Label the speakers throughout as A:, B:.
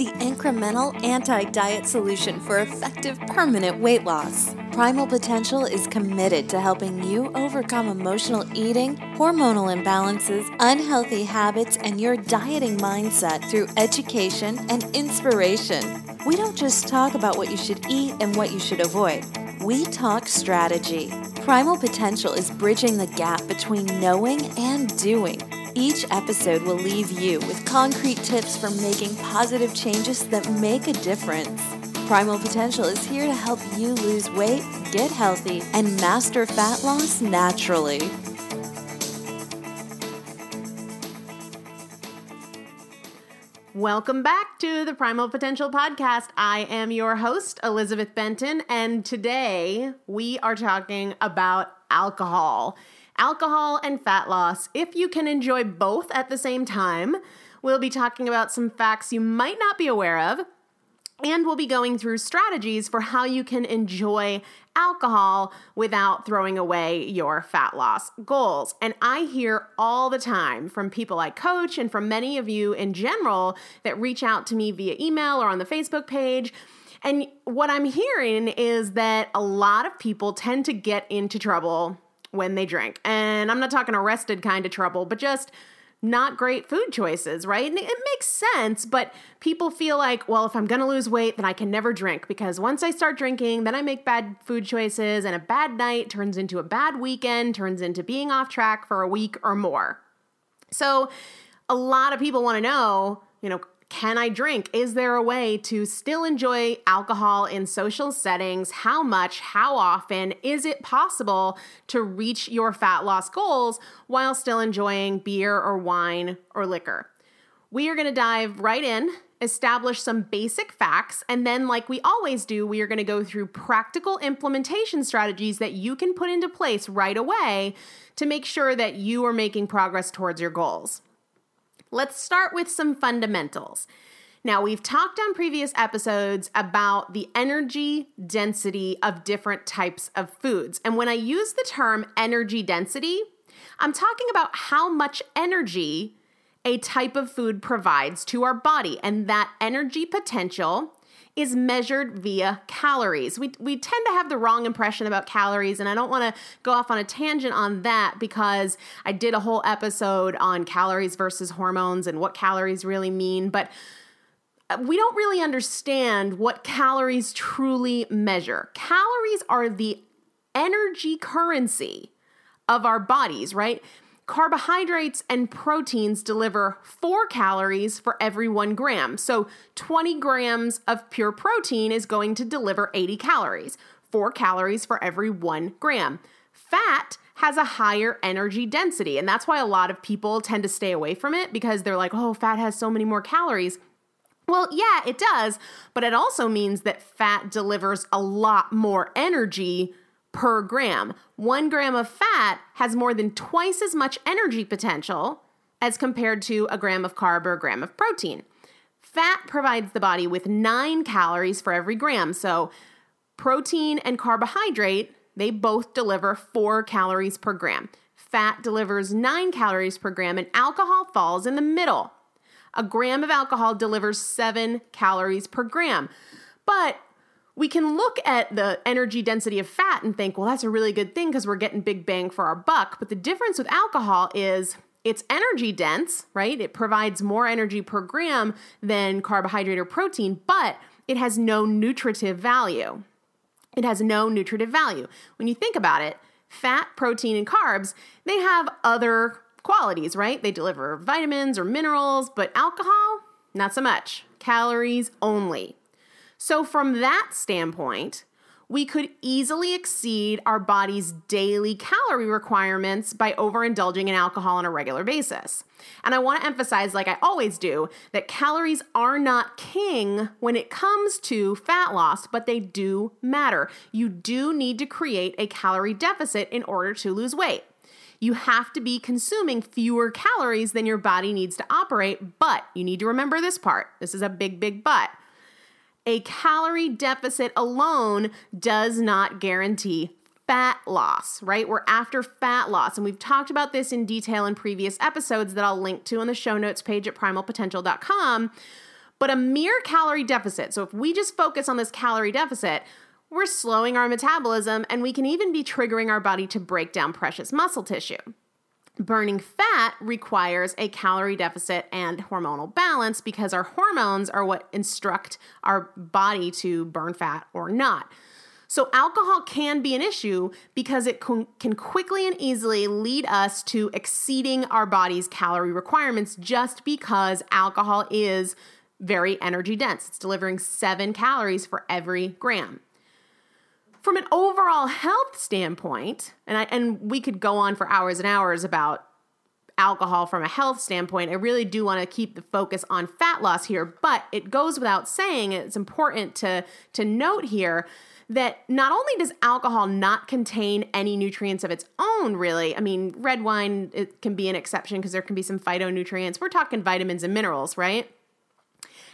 A: the incremental anti diet solution for effective permanent weight loss. Primal Potential is committed to helping you overcome emotional eating, hormonal imbalances, unhealthy habits, and your dieting mindset through education and inspiration. We don't just talk about what you should eat and what you should avoid. We talk strategy. Primal Potential is bridging the gap between knowing and doing each episode will leave you with concrete tips for making positive changes that make a difference. Primal Potential is here to help you lose weight, get healthy, and master fat loss naturally.
B: Welcome back to the Primal Potential Podcast. I am your host, Elizabeth Benton, and today we are talking about alcohol. Alcohol and fat loss. If you can enjoy both at the same time, we'll be talking about some facts you might not be aware of and we'll be going through strategies for how you can enjoy alcohol without throwing away your fat loss goals. And I hear all the time from people I coach and from many of you in general that reach out to me via email or on the Facebook page. And what I'm hearing is that a lot of people tend to get into trouble when they drink. And I'm not talking arrested kind of trouble, but just not great food choices, right? And it makes sense, but people feel like, well, if I'm going to lose weight, then I can never drink because once I start drinking, then I make bad food choices and a bad night turns into a bad weekend, turns into being off track for a week or more. So, a lot of people want to know, you know, can I drink? Is there a way to still enjoy alcohol in social settings? How much? How often? Is it possible to reach your fat loss goals while still enjoying beer or wine or liquor? We are going to dive right in, establish some basic facts, and then, like we always do, we are going to go through practical implementation strategies that you can put into place right away to make sure that you are making progress towards your goals. Let's start with some fundamentals. Now, we've talked on previous episodes about the energy density of different types of foods. And when I use the term energy density, I'm talking about how much energy a type of food provides to our body. And that energy potential is measured via calories. We, we tend to have the wrong impression about calories, and I don't want to go off on a tangent on that because I did a whole episode on calories versus hormones and what calories really mean. But uh, we don't really understand what calories truly measure. Calories are the energy currency of our bodies, right? Carbohydrates and proteins deliver four calories for every one gram. So 20 grams of pure protein is going to deliver 80 calories, four calories for every one gram. Fat has a higher energy density, and that's why a lot of people tend to stay away from it because they're like, oh, fat has so many more calories. Well, yeah, it does, but it also means that fat delivers a lot more energy per gram. One gram of fat has more than twice as much energy potential as compared to a gram of carb or a gram of protein. Fat provides the body with nine calories for every gram. So, protein and carbohydrate, they both deliver four calories per gram. Fat delivers nine calories per gram, and alcohol falls in the middle. A gram of alcohol delivers seven calories per gram. But we can look at the energy density of fat and think, well, that's a really good thing because we're getting big bang for our buck. But the difference with alcohol is it's energy dense, right? It provides more energy per gram than carbohydrate or protein, but it has no nutritive value. It has no nutritive value. When you think about it, fat, protein, and carbs, they have other qualities, right? They deliver vitamins or minerals, but alcohol, not so much. Calories only. So, from that standpoint, we could easily exceed our body's daily calorie requirements by overindulging in alcohol on a regular basis. And I want to emphasize, like I always do, that calories are not king when it comes to fat loss, but they do matter. You do need to create a calorie deficit in order to lose weight. You have to be consuming fewer calories than your body needs to operate, but you need to remember this part. This is a big, big but a calorie deficit alone does not guarantee fat loss, right? We're after fat loss. And we've talked about this in detail in previous episodes that I'll link to on the show notes page at primalpotential.com. But a mere calorie deficit, so if we just focus on this calorie deficit, we're slowing our metabolism and we can even be triggering our body to break down precious muscle tissue. Burning fat requires a calorie deficit and hormonal balance because our hormones are what instruct our body to burn fat or not. So, alcohol can be an issue because it can quickly and easily lead us to exceeding our body's calorie requirements just because alcohol is very energy dense. It's delivering seven calories for every gram. From an overall health standpoint, and I, and we could go on for hours and hours about alcohol from a health standpoint. I really do want to keep the focus on fat loss here, but it goes without saying, it's important to to note here that not only does alcohol not contain any nutrients of its own, really, I mean, red wine it can be an exception because there can be some phytonutrients. We're talking vitamins and minerals, right?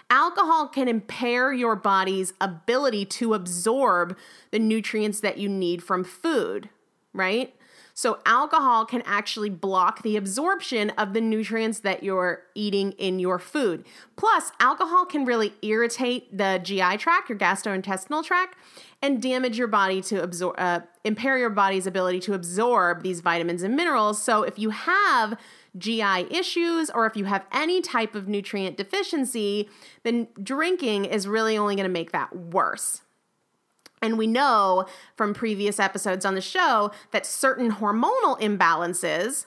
B: Alcohol can impair your body's ability to absorb the nutrients that you need from food, right? So, alcohol can actually block the absorption of the nutrients that you're eating in your food. Plus, alcohol can really irritate the GI tract, your gastrointestinal tract, and damage your body to absorb, uh, impair your body's ability to absorb these vitamins and minerals. So, if you have GI issues or if you have any type of nutrient deficiency, then drinking is really only going to make that worse. And we know from previous episodes on the show that certain hormonal imbalances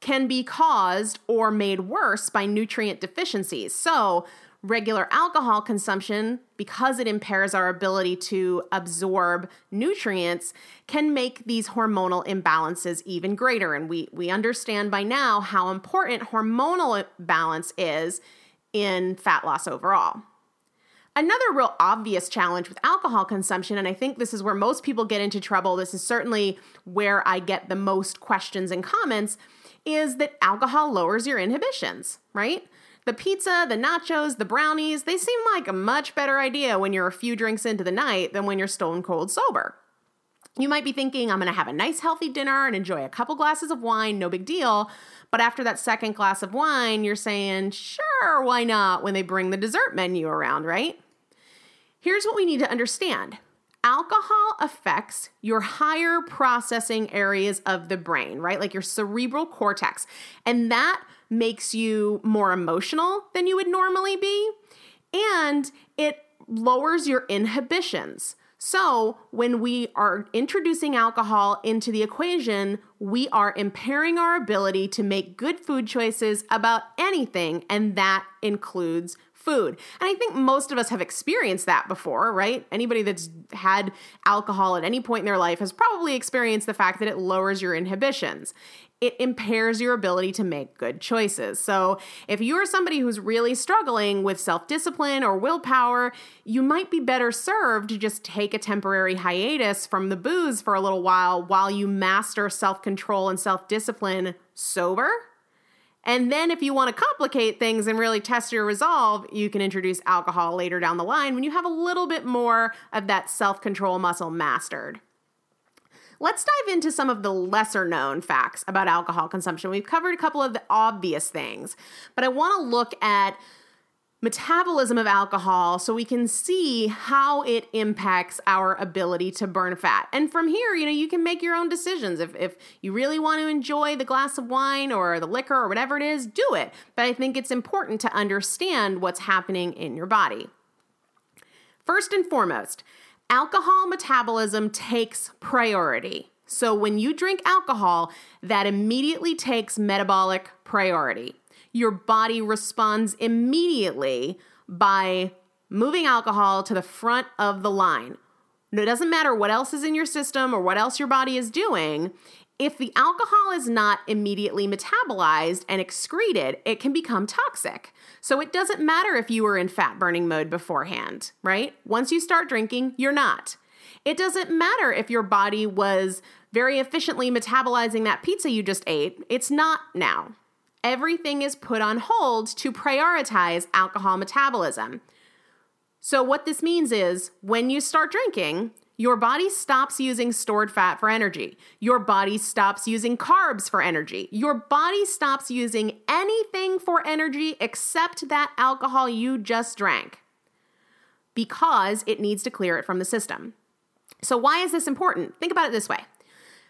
B: can be caused or made worse by nutrient deficiencies. So, regular alcohol consumption, because it impairs our ability to absorb nutrients, can make these hormonal imbalances even greater. And we, we understand by now how important hormonal balance is in fat loss overall. Another real obvious challenge with alcohol consumption, and I think this is where most people get into trouble, this is certainly where I get the most questions and comments, is that alcohol lowers your inhibitions, right? The pizza, the nachos, the brownies, they seem like a much better idea when you're a few drinks into the night than when you're stone cold sober. You might be thinking, I'm gonna have a nice healthy dinner and enjoy a couple glasses of wine, no big deal. But after that second glass of wine, you're saying, sure, why not when they bring the dessert menu around, right? Here's what we need to understand alcohol affects your higher processing areas of the brain, right? Like your cerebral cortex. And that makes you more emotional than you would normally be. And it lowers your inhibitions. So, when we are introducing alcohol into the equation, we are impairing our ability to make good food choices about anything, and that includes food. And I think most of us have experienced that before, right? Anybody that's had alcohol at any point in their life has probably experienced the fact that it lowers your inhibitions. It impairs your ability to make good choices. So, if you're somebody who's really struggling with self discipline or willpower, you might be better served to just take a temporary hiatus from the booze for a little while while you master self control and self discipline sober and then, if you want to complicate things and really test your resolve, you can introduce alcohol later down the line when you have a little bit more of that self control muscle mastered. Let's dive into some of the lesser known facts about alcohol consumption. We've covered a couple of the obvious things, but I want to look at metabolism of alcohol so we can see how it impacts our ability to burn fat. And from here, you know, you can make your own decisions. If, if you really want to enjoy the glass of wine or the liquor or whatever it is, do it. But I think it's important to understand what's happening in your body. First and foremost, alcohol metabolism takes priority. So when you drink alcohol, that immediately takes metabolic priority your body responds immediately by moving alcohol to the front of the line. it doesn't matter what else is in your system or what else your body is doing. If the alcohol is not immediately metabolized and excreted, it can become toxic. So it doesn't matter if you were in fat burning mode beforehand, right? Once you start drinking, you're not. It doesn't matter if your body was very efficiently metabolizing that pizza you just ate, it's not now everything is put on hold to prioritize alcohol metabolism. So, what this means is when you start drinking, your body stops using stored fat for energy. Your body stops using carbs for energy. Your body stops using anything for energy except that alcohol you just drank because it needs to clear it from the system. So, why is this important? Think about it this way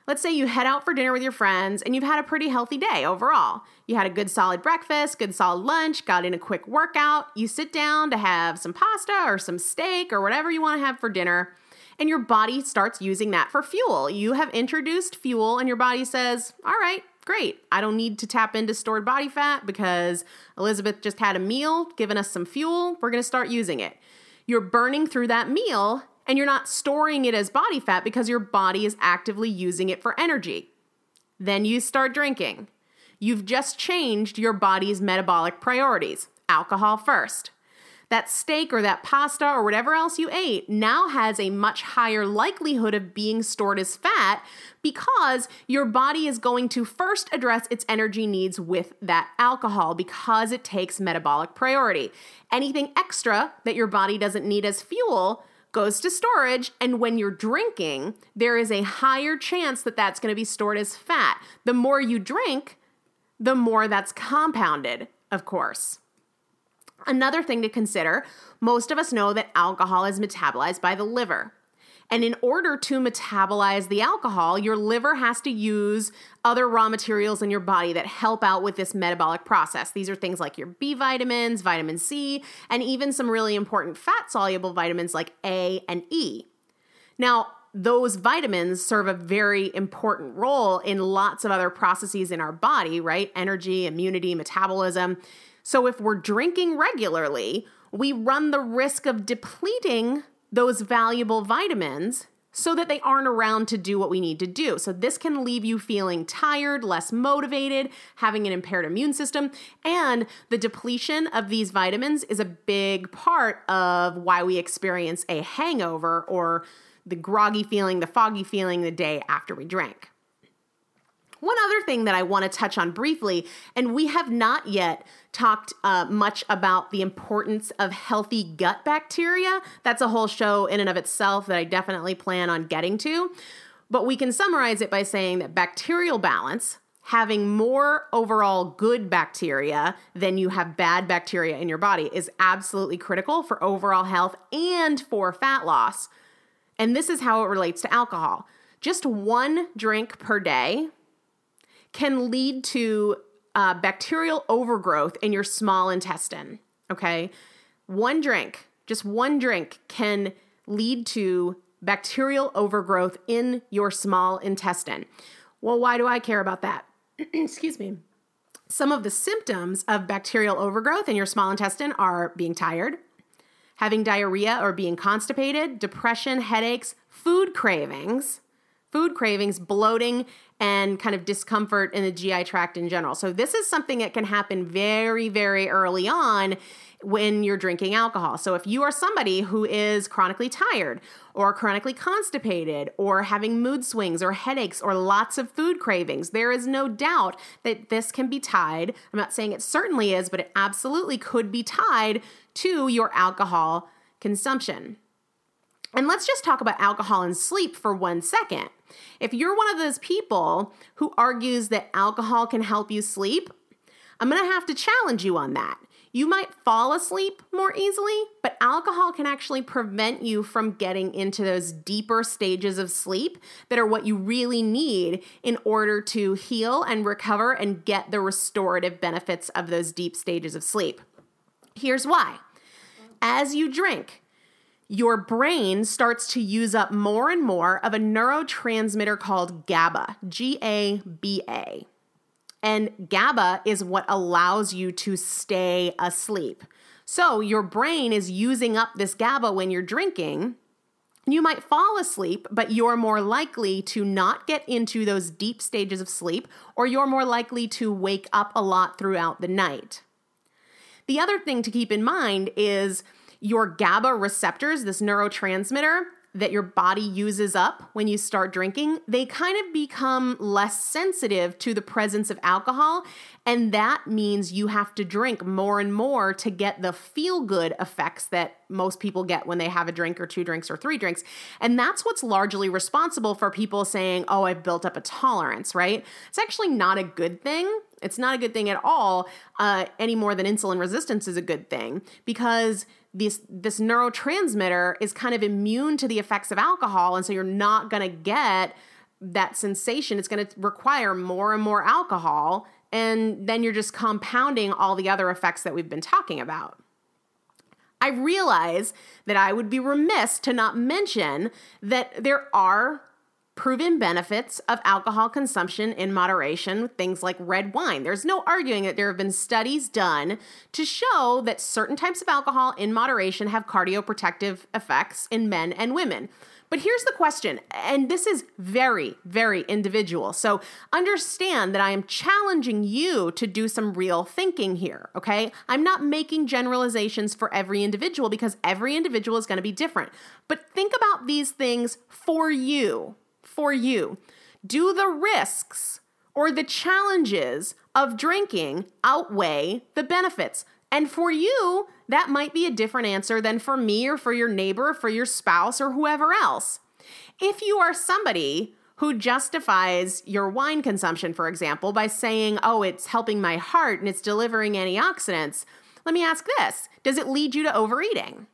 B: Let's say you head out for dinner with your friends and you've had a pretty healthy day overall. You had a good solid breakfast, good solid lunch, got in a quick workout. You sit down to have some pasta or some steak or whatever you want to have for dinner, and your body starts using that for fuel. You have introduced fuel, and your body says, All right, Great. I don't need to tap into stored body fat because Elizabeth just had a meal, given us some fuel. We're going to start using it. You're burning through that meal and you're not storing it as body fat because your body is actively using it for energy. Then you start drinking. You've just changed your body's metabolic priorities. Alcohol first that steak or that pasta or whatever else you ate now has a much higher likelihood of being stored as fat because your body is going to first address its energy needs with that alcohol because it takes metabolic priority. Anything extra that your body doesn't need as fuel goes to storage. And when you're drinking, there is a higher chance that that's going to be stored as fat. The more you drink, the more that's compounded, of course. Another thing to consider most of us know that alcohol is metabolized by the liver. And in order to metabolize the alcohol, your liver has to use other raw materials in your body that help out with this metabolic process. These are things like your B vitamins, vitamin C, and even some really important fat soluble vitamins like A and E. Now, those vitamins serve a very important role in lots of other processes in our body, right? Energy, immunity, metabolism. So if we're drinking regularly, we run the risk of depleting those valuable vitamins so that they aren't around to do what we need to do. So, this can leave you feeling tired, less motivated, having an impaired immune system. And the depletion of these vitamins is a big part of why we experience a hangover or the groggy feeling, the foggy feeling the day after we drank. One other thing that I want to touch on briefly, and we have not yet talked uh, much about the importance of healthy gut bacteria. That's a whole show in and of itself that I definitely plan on getting to. But we can summarize it by saying that bacterial balance, having more overall good bacteria than you have bad bacteria in your body, is absolutely critical for overall health and for fat loss. And this is how it relates to alcohol. Just one drink per day can lead to uh, bacterial overgrowth in your small intestine. Okay. One drink, just one drink, can lead to bacterial overgrowth in your small intestine. Well, why do I care about that? Excuse me. Some of the symptoms of bacterial overgrowth in your small intestine are being tired, having diarrhea or being constipated, depression, headaches, food cravings, food cravings, bloating, and kind of discomfort in the GI tract in general. So, this is something that can happen very, very early on when you're drinking alcohol. So, if you are somebody who is chronically tired or chronically constipated or having mood swings or headaches or lots of food cravings, there is no doubt that this can be tied. I'm not saying it certainly is, but it absolutely could be tied to your alcohol consumption. And let's just talk about alcohol and sleep for one second. If you're one of those people who argues that alcohol can help you sleep, I'm gonna have to challenge you on that. You might fall asleep more easily, but alcohol can actually prevent you from getting into those deeper stages of sleep that are what you really need in order to heal and recover and get the restorative benefits of those deep stages of sleep. Here's why. As you drink, your brain starts to use up more and more of a neurotransmitter called GABA, G A B A. And GABA is what allows you to stay asleep. So your brain is using up this GABA when you're drinking. You might fall asleep, but you're more likely to not get into those deep stages of sleep, or you're more likely to wake up a lot throughout the night. The other thing to keep in mind is your GABA receptors, this neurotransmitter that your body uses up when you start drinking, they kind of become less sensitive to the presence of alcohol. And that means you have to drink more and more to get the feel good effects that most people get when they have a drink or two drinks or three drinks. And that's what's largely responsible for people saying, oh, I've built up a tolerance, right? It's actually not a good thing. It's not a good thing at all, uh, any more than insulin resistance is a good thing because this this neurotransmitter is kind of immune to the effects of alcohol and so you're not going to get that sensation. It's going to require more and more alcohol and then you're just compounding all the other effects that we've been talking about. I realize that I would be remiss to not mention that there are proven benefits of alcohol consumption in moderation with things like red wine. There's no arguing that there have been studies done to show that certain types of alcohol in moderation have cardioprotective effects in men and women. But here's the question, and this is very, very individual. So understand that I am challenging you to do some real thinking here, okay? I'm not making generalizations for every individual because every individual is to be different. But think about these things for you, for you. Do the risks or the challenges of drinking outweigh the benefits? And for you, that might be a different answer than for me or for your neighbor or for your spouse or whoever else. If you are somebody who justifies your wine consumption, for example, by saying, oh, it's helping my heart and it's delivering antioxidants, let me ask this Does it lead you to overeating?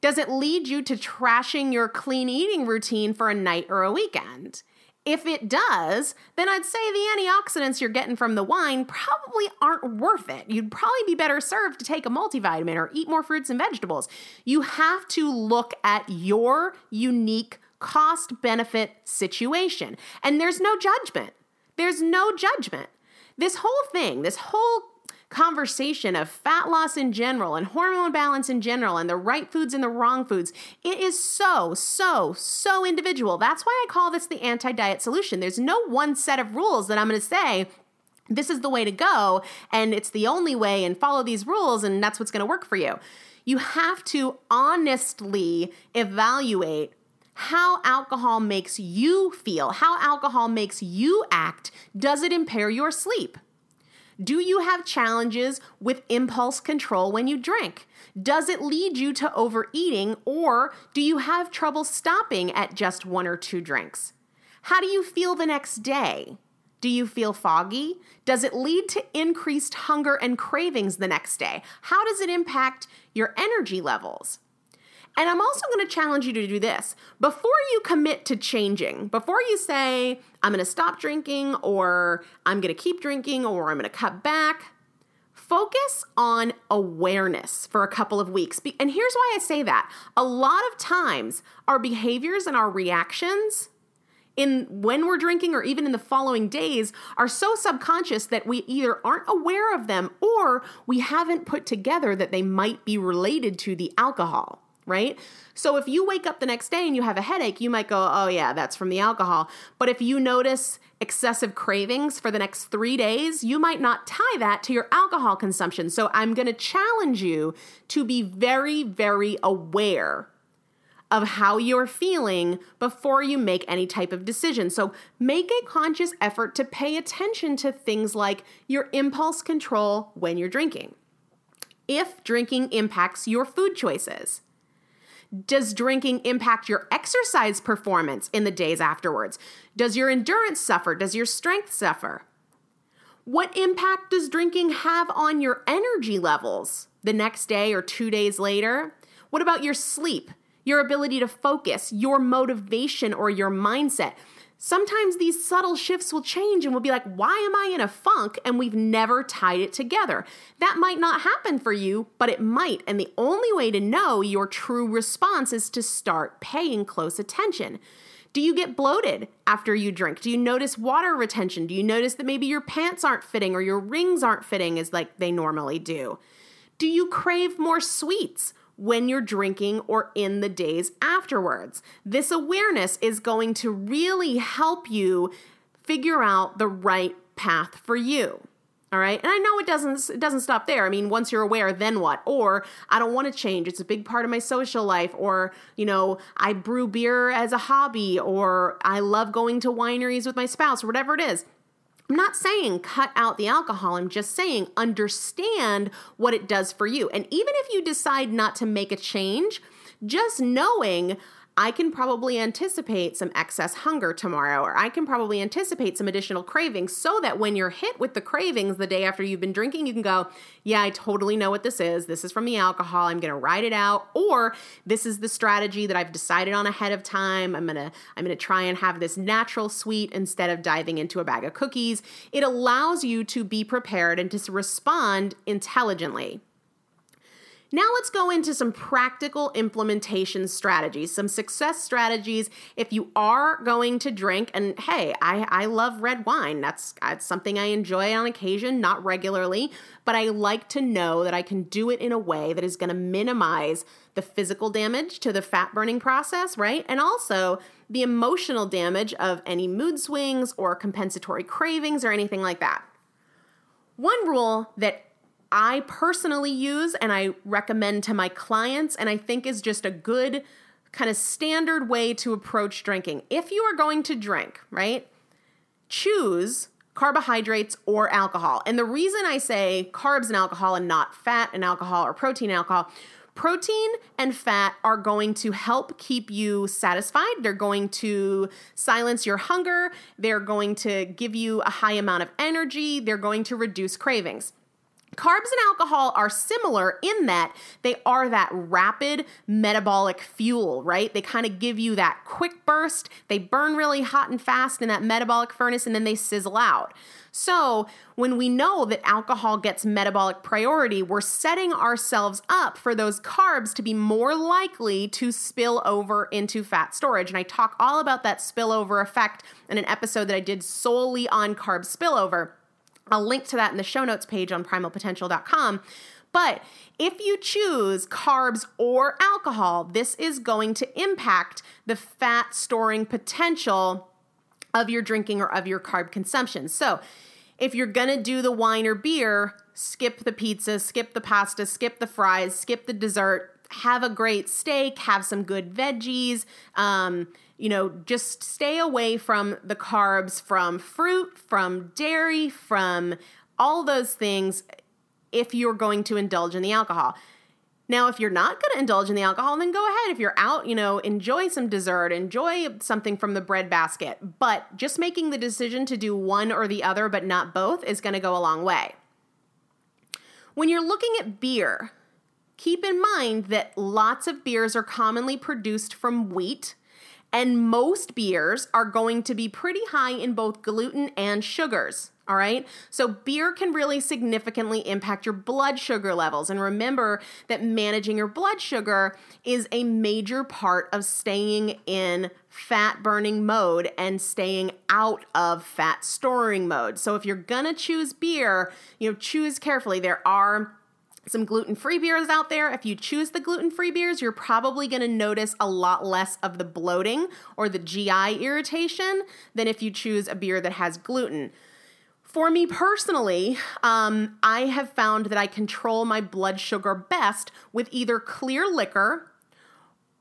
B: Does it lead you to trashing your clean eating routine for a night or a weekend? If it does, then I'd say the antioxidants you're getting from the wine probably aren't worth it. You'd probably be better served to take a multivitamin or eat more fruits and vegetables. You have to look at your unique cost benefit situation. And there's no judgment. There's no judgment. This whole thing, this whole conversation of fat loss in general and hormone balance in general and the right foods and the wrong foods, it is so, so, so individual. That's why I call this the anti diet solution. There's no one set of rules that I'm going to say, this is the way to go and it's the only way and follow these rules and that's what's going to work for you. You have to honestly evaluate how alcohol makes you feel, how alcohol makes you act. Does it impair your sleep? Do you have challenges with impulse control when you drink? Does it lead you to overeating or do you have trouble stopping at just one or two drinks? How do you feel the next day? Do you feel foggy? Does it lead to increased hunger and cravings the next day? How does it impact your energy levels? And I'm also going to challenge you to do this. Before you commit to changing, before you say, I'm going to stop drinking, or I'm going to keep drinking, or I'm going to cut back, focus on awareness for a couple of weeks. And here's why I say that. A lot of times, our behaviors and our reactions in when we're drinking or even in the following days are so subconscious that we either aren't aware of them or we haven't put together that they might be related to the alcohol right? So if you wake up the next day and you have a headache, you might go, oh, yeah, that's from the alcohol. But if you notice excessive cravings for the next three days, you might not tie that to your alcohol consumption. So I'm to challenge you to be very, very aware of how you're feeling before you make any type of decision. So make a conscious effort to pay attention to things like your impulse control when you're drinking. If drinking impacts your food choices, does drinking impact your exercise performance in the days afterwards? Does your endurance suffer? Does your strength suffer? What impact does drinking have on your energy levels the next day or two days later? What about your sleep, your ability to focus, your motivation, or your mindset? Sometimes these subtle shifts will change and we'll be like, why am I in a funk? And we've never tied it together. That might not happen for you, but it might. And the only way to know your true response is to start paying close attention. Do you get bloated after you drink? Do you notice water retention? Do you notice that maybe your pants aren't fitting or your rings aren't fitting as like they normally do? Do you crave more sweets? When you're drinking or in the days afterwards. This awareness is going to really help you figure out the right path for you. All right. And I know it doesn't it doesn't stop there. I mean, once you're aware, then what? Or I don't want to change. It's a big part of my social life or, you know, I brew beer as a hobby or I love going to wineries with my spouse or whatever it is. I'm not saying cut out the alcohol. I'm just saying understand what it does for you. And even if you decide not to make a change, just knowing I can probably anticipate some excess hunger tomorrow, or I can probably anticipate some additional cravings so that when you're hit with the cravings the day after you've been drinking, you can go, Yeah, I totally know what this is. This is from the alcohol. I'm going to ride it out. Or this is the strategy that I've decided on ahead of time. I'm going to, I'm going to try and have this natural sweet instead of diving into a bag of cookies. It allows you to be prepared and to respond intelligently. Now let's go into some practical implementation strategies, some success strategies if you are going to drink. And hey, I, I love red wine. That's, that's something I enjoy on occasion, not regularly, but I like to know that I can do it in a way that is going to minimize the physical damage to the fat burning process, right? And also the emotional damage of any mood swings or compensatory cravings or anything like that. One rule that I personally use and I recommend to my clients, and I think is just a good kind of standard way to approach drinking. If you are going to drink, right, choose carbohydrates or alcohol. And the reason I say carbs and alcohol and not fat and alcohol or protein and alcohol, protein and fat are going to help keep you satisfied. They're going to silence your hunger. They're going to give you a high amount of energy. They're going to reduce cravings. Carbs and alcohol are similar in that they are that rapid metabolic fuel, right? They kind of give you that quick burst. They burn really hot and fast in that metabolic furnace and then they sizzle out. So, when we know that alcohol gets metabolic priority, we're setting ourselves up for those carbs to be more likely to spill over into fat storage. And I talk all about that spillover effect in an episode that I did solely on carb spillover. I'll link to that in the show notes page on primalpotential.com. But if you choose carbs or alcohol, this is going to impact the fat storing potential of your drinking or of your carb consumption. So, if you're gonna do the wine or beer, skip the pizza, skip the pasta, skip the fries, skip the dessert, have a great steak, have some good veggies. Um, you know, just stay away from the carbs from fruit, from dairy, from all those things if you're going to indulge in the alcohol. Now, if you're not going to indulge in the alcohol, then go ahead. If you're out, you know, enjoy some dessert, enjoy something from the bread basket. But just making the decision to do one or the other, but not both, is going to go a long way. When you're looking at beer, keep in mind that lots of beers are commonly produced from wheat, and most beers are going to be pretty high in both gluten and sugars. All right. So, beer can really significantly impact your blood sugar levels. And remember that managing your blood sugar is a major part of staying in fat burning mode and staying out of fat storing mode. So, if you're going to choose beer, you know, choose carefully. There are some gluten free beers out there. If you choose the gluten free beers, you're probably going to notice a lot less of the bloating or the GI irritation than if you choose a beer that has gluten. For me personally, um, I have found that I control my blood sugar best with either clear liquor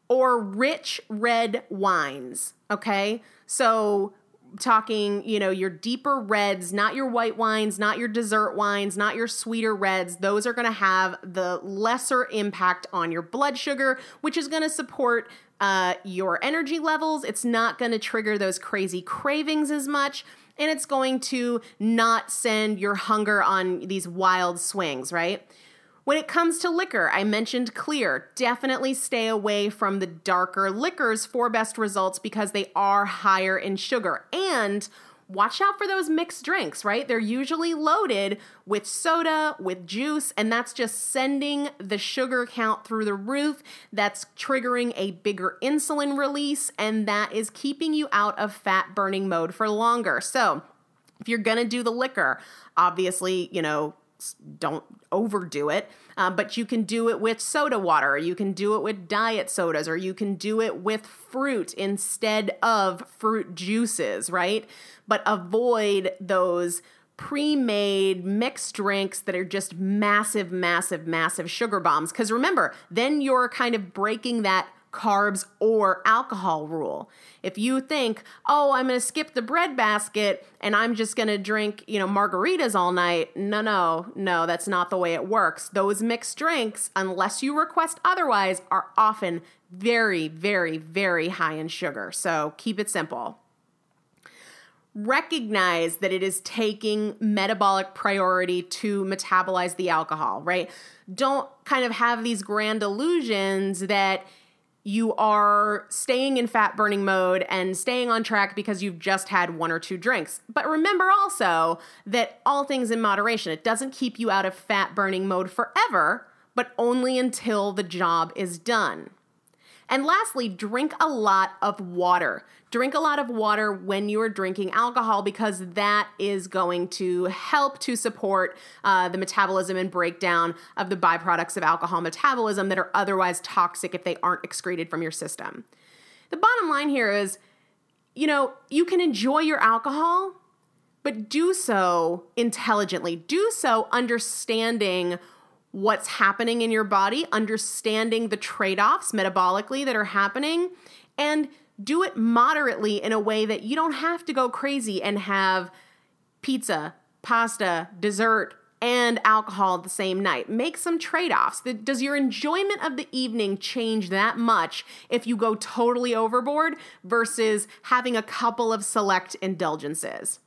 B: or rich red wines. Okay. So, talking, you know, your deeper reds, not your white wines, not your dessert wines, not your sweeter reds. Those are going to have the lesser impact on your blood sugar, which is going to support uh, your energy levels. It's not going to trigger those crazy cravings as much and it's going to not send your hunger on these wild swings, right? When it comes to liquor, I mentioned clear. Definitely stay away from the darker liquors for best results because they are higher in sugar. And watch out for those mixed drinks, right? They're usually loaded with soda, with juice, and that's just sending the sugar count through the roof. That's triggering a bigger insulin release, and that is keeping you out of fat burning mode for longer. So, if you're gonna do the liquor, obviously, you know, don't overdo it. Um, but you can do it with soda water, or you can do it with diet sodas, or you can do it with fruit instead of fruit juices, right? But avoid those pre made mixed drinks that are just massive, massive, massive sugar bombs. Because remember, then you're kind of breaking that carbs or alcohol rule. If you think, "Oh, I'm going to skip the bread basket and I'm just going to drink, you know, margaritas all night." No, no. No, that's not the way it works. Those mixed drinks, unless you request otherwise, are often very, very, very high in sugar. So, keep it simple. Recognize that it is taking metabolic priority to metabolize the alcohol, right? Don't kind of have these grand illusions that you are staying in fat burning mode and staying on track because you've just had one or two drinks. But remember also that all things in moderation, it doesn't keep you out of fat burning mode forever, but only until the job is done. And lastly, drink a lot of water. Drink a lot of water when you are drinking alcohol because that is going to help to support uh, the metabolism and breakdown of the byproducts of alcohol metabolism that are otherwise toxic if they aren't excreted from your system. The bottom line here is you know, you can enjoy your alcohol, but do so intelligently. Do so understanding what's happening in your body, understanding the trade offs metabolically that are happening, and do it moderately in a way that you don't have to go crazy and have pizza, pasta, dessert, and alcohol the same night. Make some trade offs. Does your enjoyment of the evening change that much if you go totally overboard versus having a couple of select indulgences?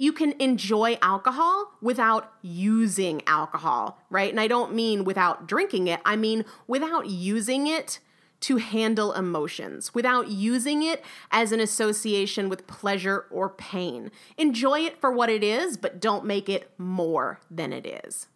B: you can enjoy alcohol without using alcohol, right? And I don't mean without drinking it, I mean without using it to handle emotions, without using it as an association with pleasure or pain. Enjoy it for what it is, but don't make it more than it is.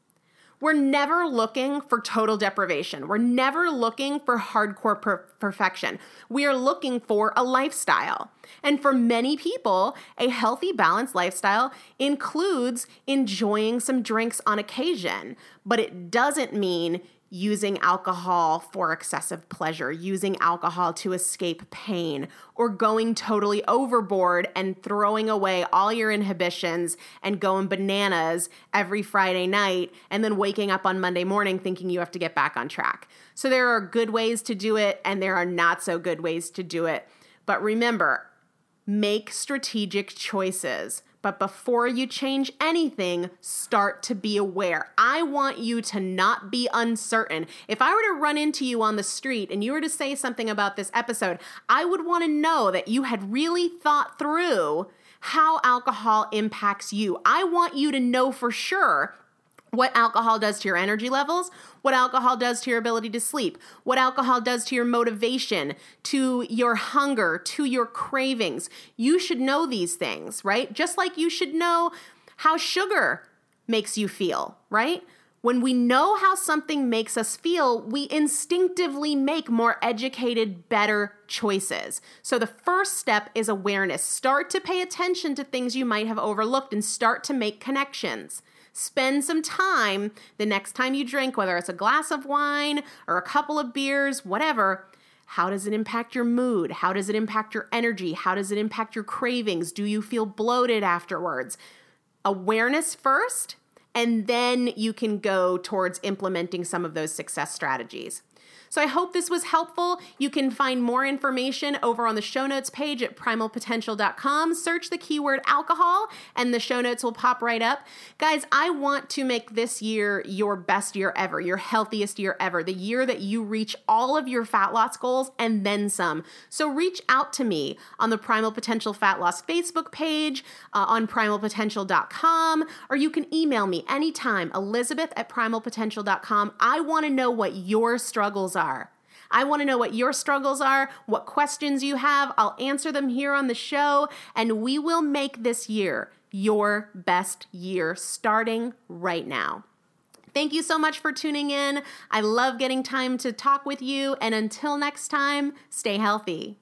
B: We're never looking for total deprivation. We're never looking for hardcore per- perfection. We are looking for a lifestyle. And for many people, a healthy, balanced lifestyle includes enjoying some drinks on occasion, but it doesn't mean using alcohol for excessive pleasure, using alcohol to escape pain, or going totally overboard and throwing away all your inhibitions and going bananas every Friday night and then waking up on Monday morning thinking you have to get back on track. So there are good ways to do it and there are not so good ways to do it. But remember, make strategic choices. But before you change anything, start to be aware. I want you to not be uncertain. If I were to run into you on the street and you were to say something about this episode, I would want to know that you had really thought through how alcohol impacts you. I want you to know for sure what alcohol does to your energy levels, what alcohol does to your ability to sleep, what alcohol does to your motivation, to your hunger, to your cravings. You should know these things, right? Just like you should know how sugar makes you feel, right? When we know how something makes us feel, we instinctively make more educated, better choices. So the first step is awareness. Start to pay attention to things you might have overlooked and start to make connections spend some time the next time you drink, whether it's a glass of wine or a couple of beers, whatever. How does it impact your mood? How does it impact your energy? How does it impact your cravings? Do you feel bloated afterwards? Awareness first, and then you can go towards implementing some of those success strategies. So I hope this was helpful. You can find more information over on the show notes page at primalpotential.com. Search the keyword alcohol and the show notes will pop right up. Guys, I want to make this year your best year ever, your healthiest year ever, the year that you reach all of your fat loss goals and then some. So reach out to me on the Primal Potential Fat Loss Facebook page, uh, on primalpotential.com, or you can email me anytime, Elizabeth at primalpotential.com. I want to know what your struggles are are. I want to know what your struggles are, what questions you have. I'll answer them here on the show, and we will make this year your best year starting right now. Thank you so much for tuning in. I love getting time to talk with you, and until next time, stay healthy.